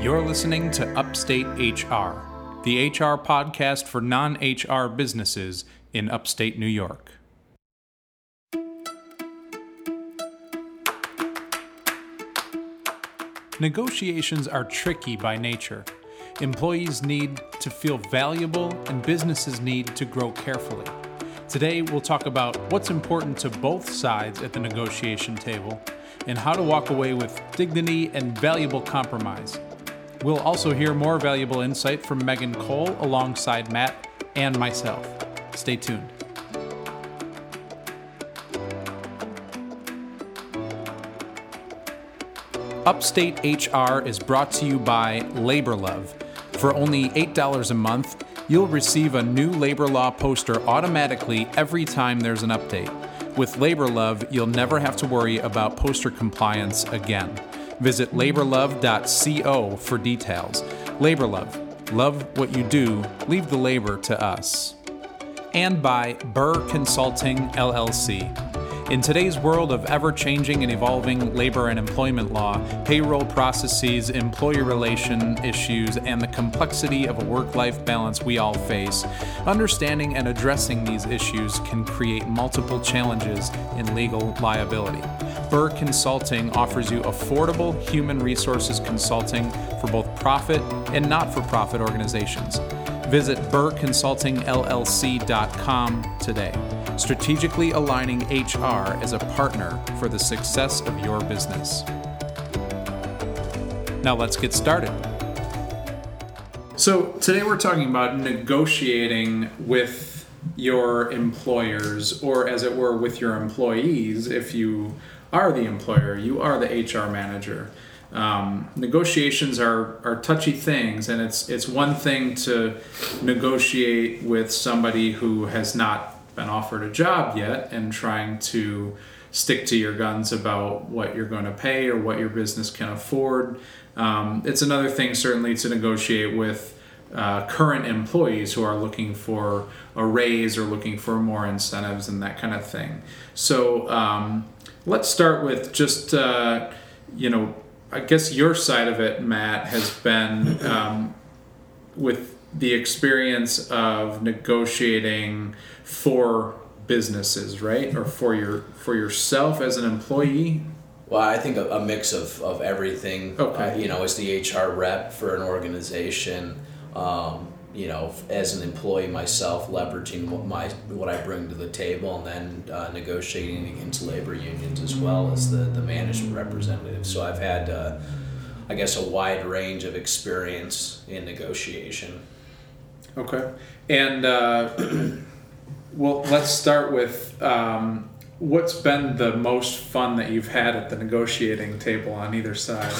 You're listening to Upstate HR, the HR podcast for non HR businesses in upstate New York. Negotiations are tricky by nature. Employees need to feel valuable, and businesses need to grow carefully. Today, we'll talk about what's important to both sides at the negotiation table and how to walk away with dignity and valuable compromise. We'll also hear more valuable insight from Megan Cole alongside Matt and myself. Stay tuned. Upstate HR is brought to you by Labor Love. For only $8 a month, you'll receive a new labor law poster automatically every time there's an update. With Labor Love, you'll never have to worry about poster compliance again. Visit laborlove.co for details. Labor Love, love what you do, leave the labor to us. And by Burr Consulting LLC. In today's world of ever changing and evolving labor and employment law, payroll processes, employee relation issues, and the complexity of a work life balance we all face, understanding and addressing these issues can create multiple challenges in legal liability. Burr Consulting offers you affordable human resources consulting for both profit and not for profit organizations. Visit burrconsultingllc.com today strategically aligning HR as a partner for the success of your business. Now let's get started. So, today we're talking about negotiating with your employers, or as it were, with your employees. If you are the employer, you are the HR manager. Um, negotiations are, are touchy things, and it's it's one thing to negotiate with somebody who has not been offered a job yet and trying to stick to your guns about what you're going to pay or what your business can afford. Um, it's another thing, certainly, to negotiate with uh, current employees who are looking for a raise or looking for more incentives and that kind of thing. So um, let's start with just, uh, you know, I guess your side of it, Matt, has been um, with the experience of negotiating for businesses, right? Or for your for yourself as an employee? Well, I think a, a mix of, of everything. Okay. Uh, you know, as the HR rep for an organization, um, you know, as an employee myself, leveraging what my what I bring to the table, and then uh, negotiating against labor unions as well as the the management representative. So I've had, uh, I guess, a wide range of experience in negotiation. Okay, and. Uh, well, let's start with um, what's been the most fun that you've had at the negotiating table on either side.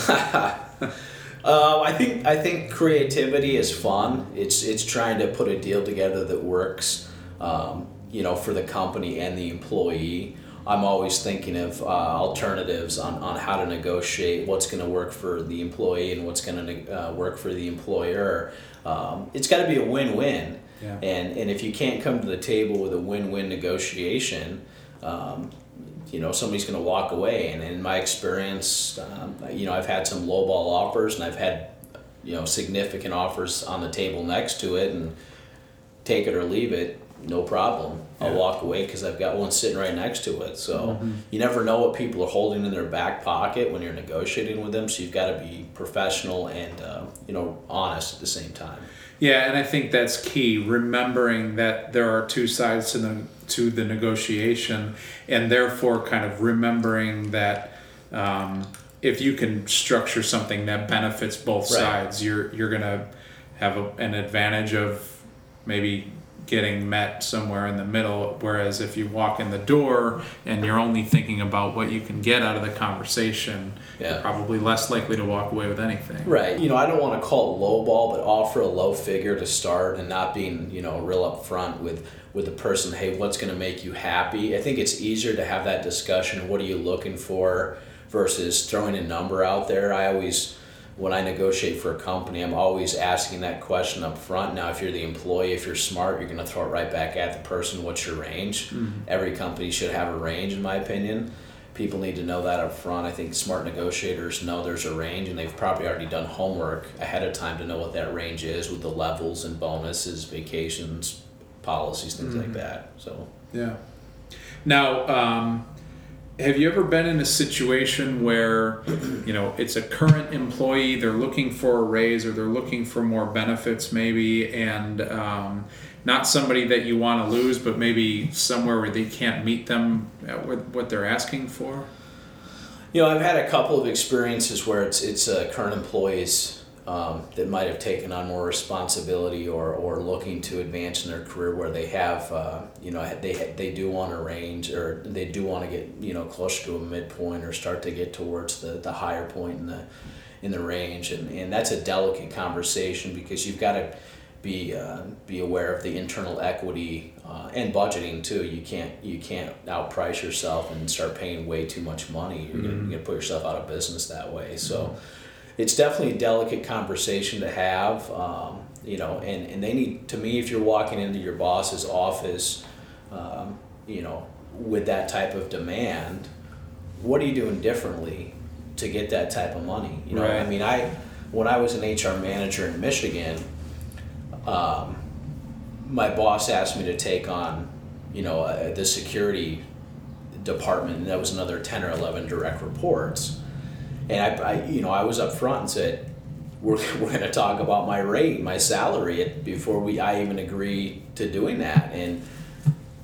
uh, I think I think creativity is fun. It's it's trying to put a deal together that works, um, you know, for the company and the employee. I'm always thinking of uh, alternatives on, on how to negotiate what's going to work for the employee and what's going to uh, work for the employer. Um, it's got to be a win-win. Yeah. And and if you can't come to the table with a win-win negotiation, um, you know somebody's going to walk away. And in my experience, um, you know I've had some lowball offers, and I've had you know significant offers on the table next to it, and take it or leave it, no problem. I'll walk away because I've got one sitting right next to it. So mm-hmm. you never know what people are holding in their back pocket when you're negotiating with them. So you've got to be professional and uh, you know honest at the same time. Yeah, and I think that's key. Remembering that there are two sides to the to the negotiation, and therefore, kind of remembering that um, if you can structure something that benefits both right. sides, you're you're gonna have a, an advantage of maybe getting met somewhere in the middle. Whereas if you walk in the door and you're only thinking about what you can get out of the conversation, yeah. you're probably less likely to walk away with anything. Right. You know, I don't want to call it low ball, but offer a low figure to start and not being, you know, real upfront with with the person, hey, what's going to make you happy? I think it's easier to have that discussion. What are you looking for versus throwing a number out there? I always when I negotiate for a company, I'm always asking that question up front. Now, if you're the employee, if you're smart, you're going to throw it right back at the person. What's your range? Mm-hmm. Every company should have a range, in my opinion. people need to know that up front. I think smart negotiators know there's a range, and they've probably already done homework ahead of time to know what that range is with the levels and bonuses, vacations, policies, things like that. So Yeah. Now, um, have you ever been in a situation where, you know, it's a current employee, they're looking for a raise or they're looking for more benefits maybe, and um, not somebody that you want to lose, but maybe somewhere where they can't meet them what what they're asking for? You know, I've had a couple of experiences where it's it's uh, current employees um, that might have taken on more responsibility or, or looking to advance in their career where they have uh, you know they they do want to range or they do want to get you know closer to a midpoint or start to get towards the, the higher point in the in the range and, and that's a delicate conversation because you've got to be uh, be aware of the internal equity uh, and budgeting too. You can't you can't outprice yourself and start paying way too much money. You're, gonna, you're gonna put yourself out of business that way. So it's definitely a delicate conversation to have. Um, you know, and, and they need to me if you're walking into your boss's office, um, you know, with that type of demand, what are you doing differently to get that type of money? You know, I mean, I when I was an HR manager in Michigan um, my boss asked me to take on, you know, uh, the security department, and that was another ten or eleven direct reports. And I, I you know, I was up front and said, "We're, we're going to talk about my rate, my salary, before we I even agree to doing that." And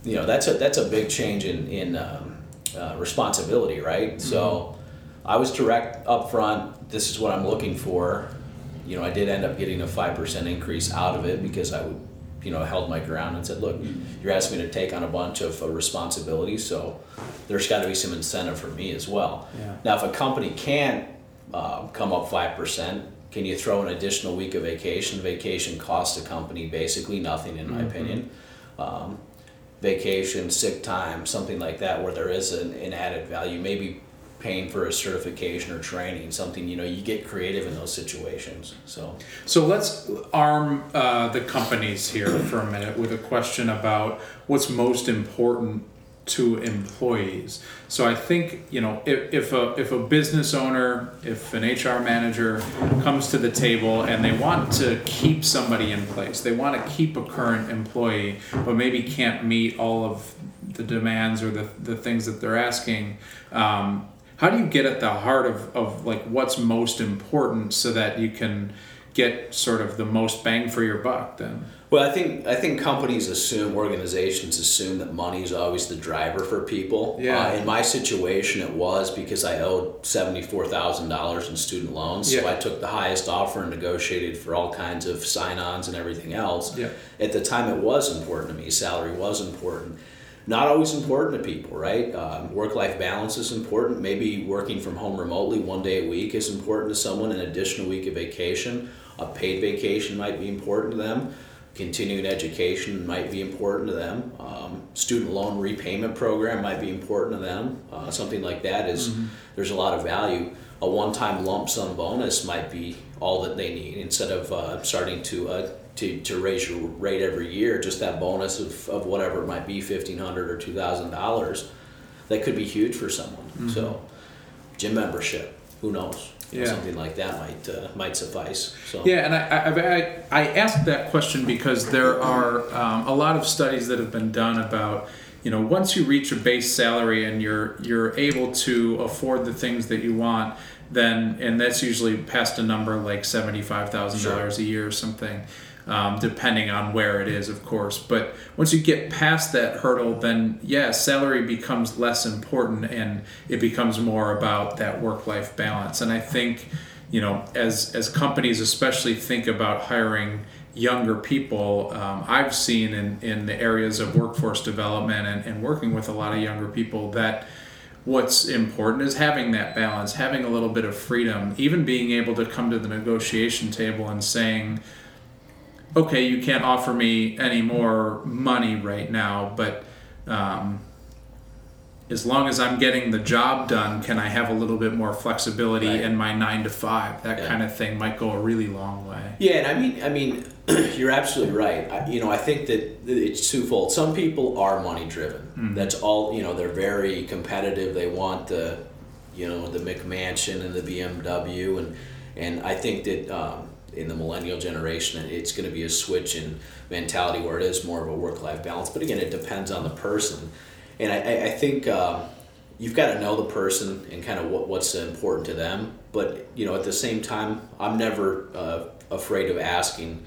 you know, that's a that's a big change in in um, uh, responsibility, right? So I was direct up front. This is what I'm looking for. You know, I did end up getting a five percent increase out of it because I would, you know, held my ground and said, "Look, you're asking me to take on a bunch of uh, responsibilities, so there's got to be some incentive for me as well." Yeah. Now, if a company can't uh, come up five percent, can you throw an additional week of vacation? Vacation costs a company basically nothing, in my opinion. Um, vacation, sick time, something like that, where there is an, an added value. Maybe paying for a certification or training, something you know. You get creative in those situations. So So let's arm uh, the companies here for a minute with a question about what's most important to employees. So I think you know if, if a if a business owner, if an HR manager comes to the table and they want to keep somebody in place, they want to keep a current employee, but maybe can't meet all of the demands or the, the things that they're asking. Um, how do you get at the heart of, of like what's most important so that you can get sort of the most bang for your buck then Well, I think I think companies assume organizations assume that money is always the driver for people. Yeah. Uh, in my situation, it was because I owed seventy four thousand dollars in student loans, so Yeah. I took the highest offer and negotiated for all kinds of sign ons and everything else. Yeah. At the time, it was important to me. Salary was important. Not always important to people, right? Um, Work life balance is important. Maybe working from home remotely one day a week is important to someone. An additional week of vacation, a paid vacation might be important to them. Continuing education might be important to them. Um, student loan repayment program might be important to them. Uh, something like that is- there's a lot of value. A one-time lump sum bonus might be all that they need instead of uh, starting to, uh, to to raise your rate every year. Just that bonus of, of whatever it might be, fifteen hundred or two thousand dollars, that could be huge for someone. So, gym membership, who knows? Yeah. something like that might uh, might suffice. So yeah and i i, I, I asked that question because there are um, a lot of studies that have been done about you know once you reach a base salary and you're you're able to afford the things that you want then and that's usually past a number like $75000 a year or something um, depending on where it is, of course. But once you get past that hurdle, then yeah, salary becomes less important and it becomes more about that work life balance. And I think, you know, as, as companies especially think about hiring younger people, um, I've seen in, in the areas of workforce development and, and working with a lot of younger people that what's important is having that balance, having a little bit of freedom, even being able to come to the negotiation table and saying, okay, you can't offer me any more money right now, but um, as long as I'm getting the job done, can I have a little bit more flexibility Right. in my nine to five? That Yeah. kind of thing might go a really long way. Yeah, and I mean, I mean, you're absolutely right. I, you know, I think that it's twofold. Some people are money driven. That's all. You know, they're very competitive. They want the, you know, the McMansion and the BMW, and and I think that um, in the millennial generation, it's going to be a switch in mentality where it is more of a work life balance. But again, it depends on the person, and I, I, think. Um, you've got to know the person and kind of what, what's important to them. But you know, at the same time, I'm never uh, afraid of asking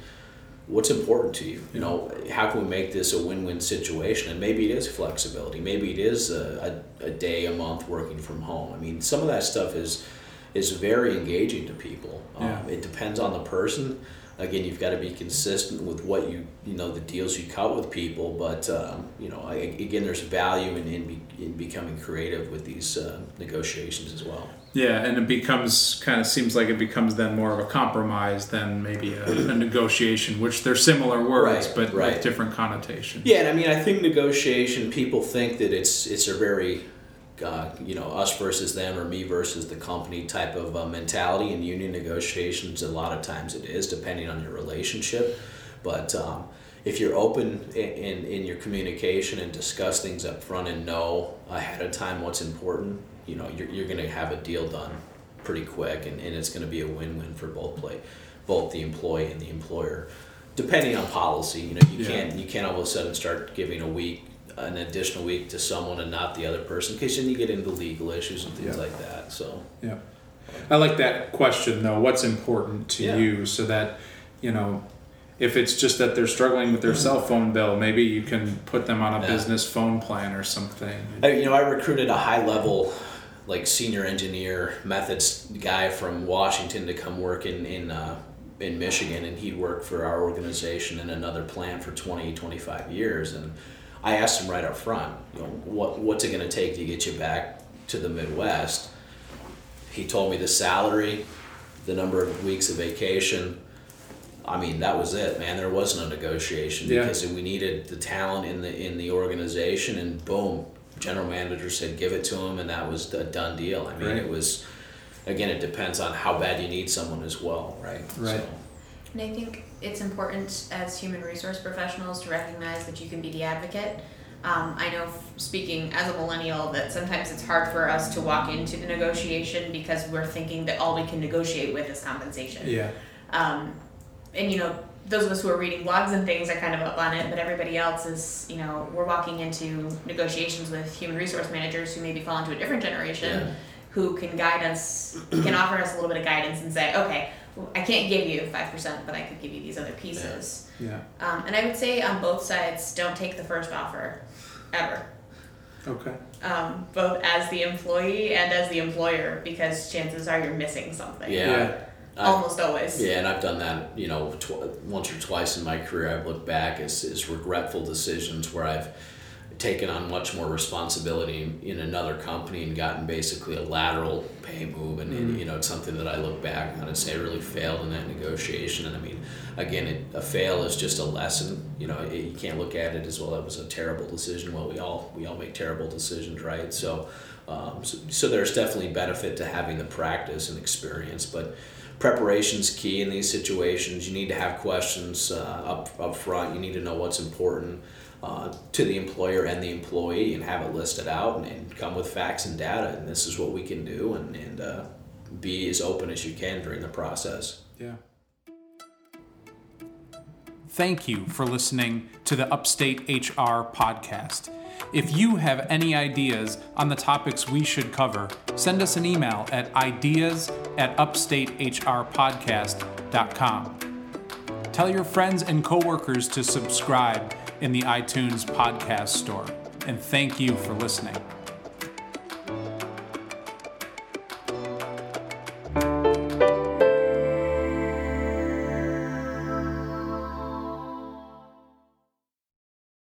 what's important to you. You know, how can we make this a win-win situation? And maybe it is flexibility. Maybe it is a, a, a day a month working from home. I mean, some of that stuff is is very engaging to people. Um, Yeah. It depends on the person. Again, you've got to be consistent with what you you know the deals you cut with people. But um, you know, I, again, there's value in in, be, in becoming creative with these uh, negotiations as well. Yeah, and it becomes kind of seems like it becomes then more of a compromise than maybe a, a negotiation, which they're similar words Right, but right. with different connotations. Yeah, and I mean, I think negotiation. People think that it's it's a very, uh, you know, us versus them or me versus the company type of uh, mentality. In union negotiations, a lot of times it is depending on your relationship. But um, if you're open in, in in your communication and discuss things up front and know ahead of time what's important, you know, you're you're going to have a deal done pretty quick, and, and it's going to be a win-win for both play, both the employee and the employer depending on policy, you know, you Yeah. can't you can't all of a sudden start giving a week an additional week to someone and not the other person because then you get into legal issues and things Yeah. like that. So Yeah. I like that question though. What's important to Yeah. you so that, you know, if it's just that they're struggling with their cell phone bill, maybe you can put them on a Mm-hmm. Yeah. business phone plan or something. I, you know, I recruited a high level like senior engineer methods guy from Washington to come work in in uh, in Michigan and he'd worked for our organization in another plant for 20 25 years and I asked him right up front, you know, what what's it going to take to get you back to the Midwest? He told me the salary, the number of weeks of vacation. I mean, that was it, man. There was no negotiation Yeah. because we needed the talent in the in the organization, and boom, general manager said give it to him, and that was a done deal. I mean, Right. it was. Again, it depends on how bad you need someone as well, right? Right. So, And I think it's important as human resource professionals to recognize that you can be the advocate. Um, I know, speaking as a millennial, that sometimes it's hard for us to walk into the negotiation because we're thinking that all we can negotiate with is compensation. Yeah. Um, and you know, those of us who are reading blogs and things are kind of up on it, but everybody else is, you know, we're walking into negotiations with human resource managers who maybe fall into a different generation Yeah. who can guide us, can offer us a little bit of guidance and say, okay, I can't give you 5%, but I could give you these other pieces. Yeah. Um, and I would say on both sides, don't take the first offer, ever. Okay. Um, both as the employee and as the employer, because chances are you're missing something. yeah. Yeah. I- Almost always. Yeah, and I've done that, you know, tw- once or twice in my career. I've looked back as, as regretful decisions where I've taken on much more responsibility in, another company and gotten basically a lateral pay move. And, and, you know, it's something that I look back on and say I really failed in that negotiation. And I mean, again, it, a fail is just a lesson. You know, it, you can't look at it as well. That was a terrible decision. Well, we all we all make terrible decisions, right? So, um, so, so there's definitely benefit to having the practice and experience, but preparation's key in these situations. You need to have questions uh, up up front. You need to know what's important uh, to the employer and the employee, and have it listed out, and, and come with facts and data. And this is what we can do, and and uh, be as open as you can during the process. Yeah. Thank you for listening to the Upstate HR podcast. If you have any ideas on the topics we should cover, send us an email at ideas at upstatehrpodcast.com. Tell your friends and coworkers to subscribe in the iTunes podcast store. And thank you for listening.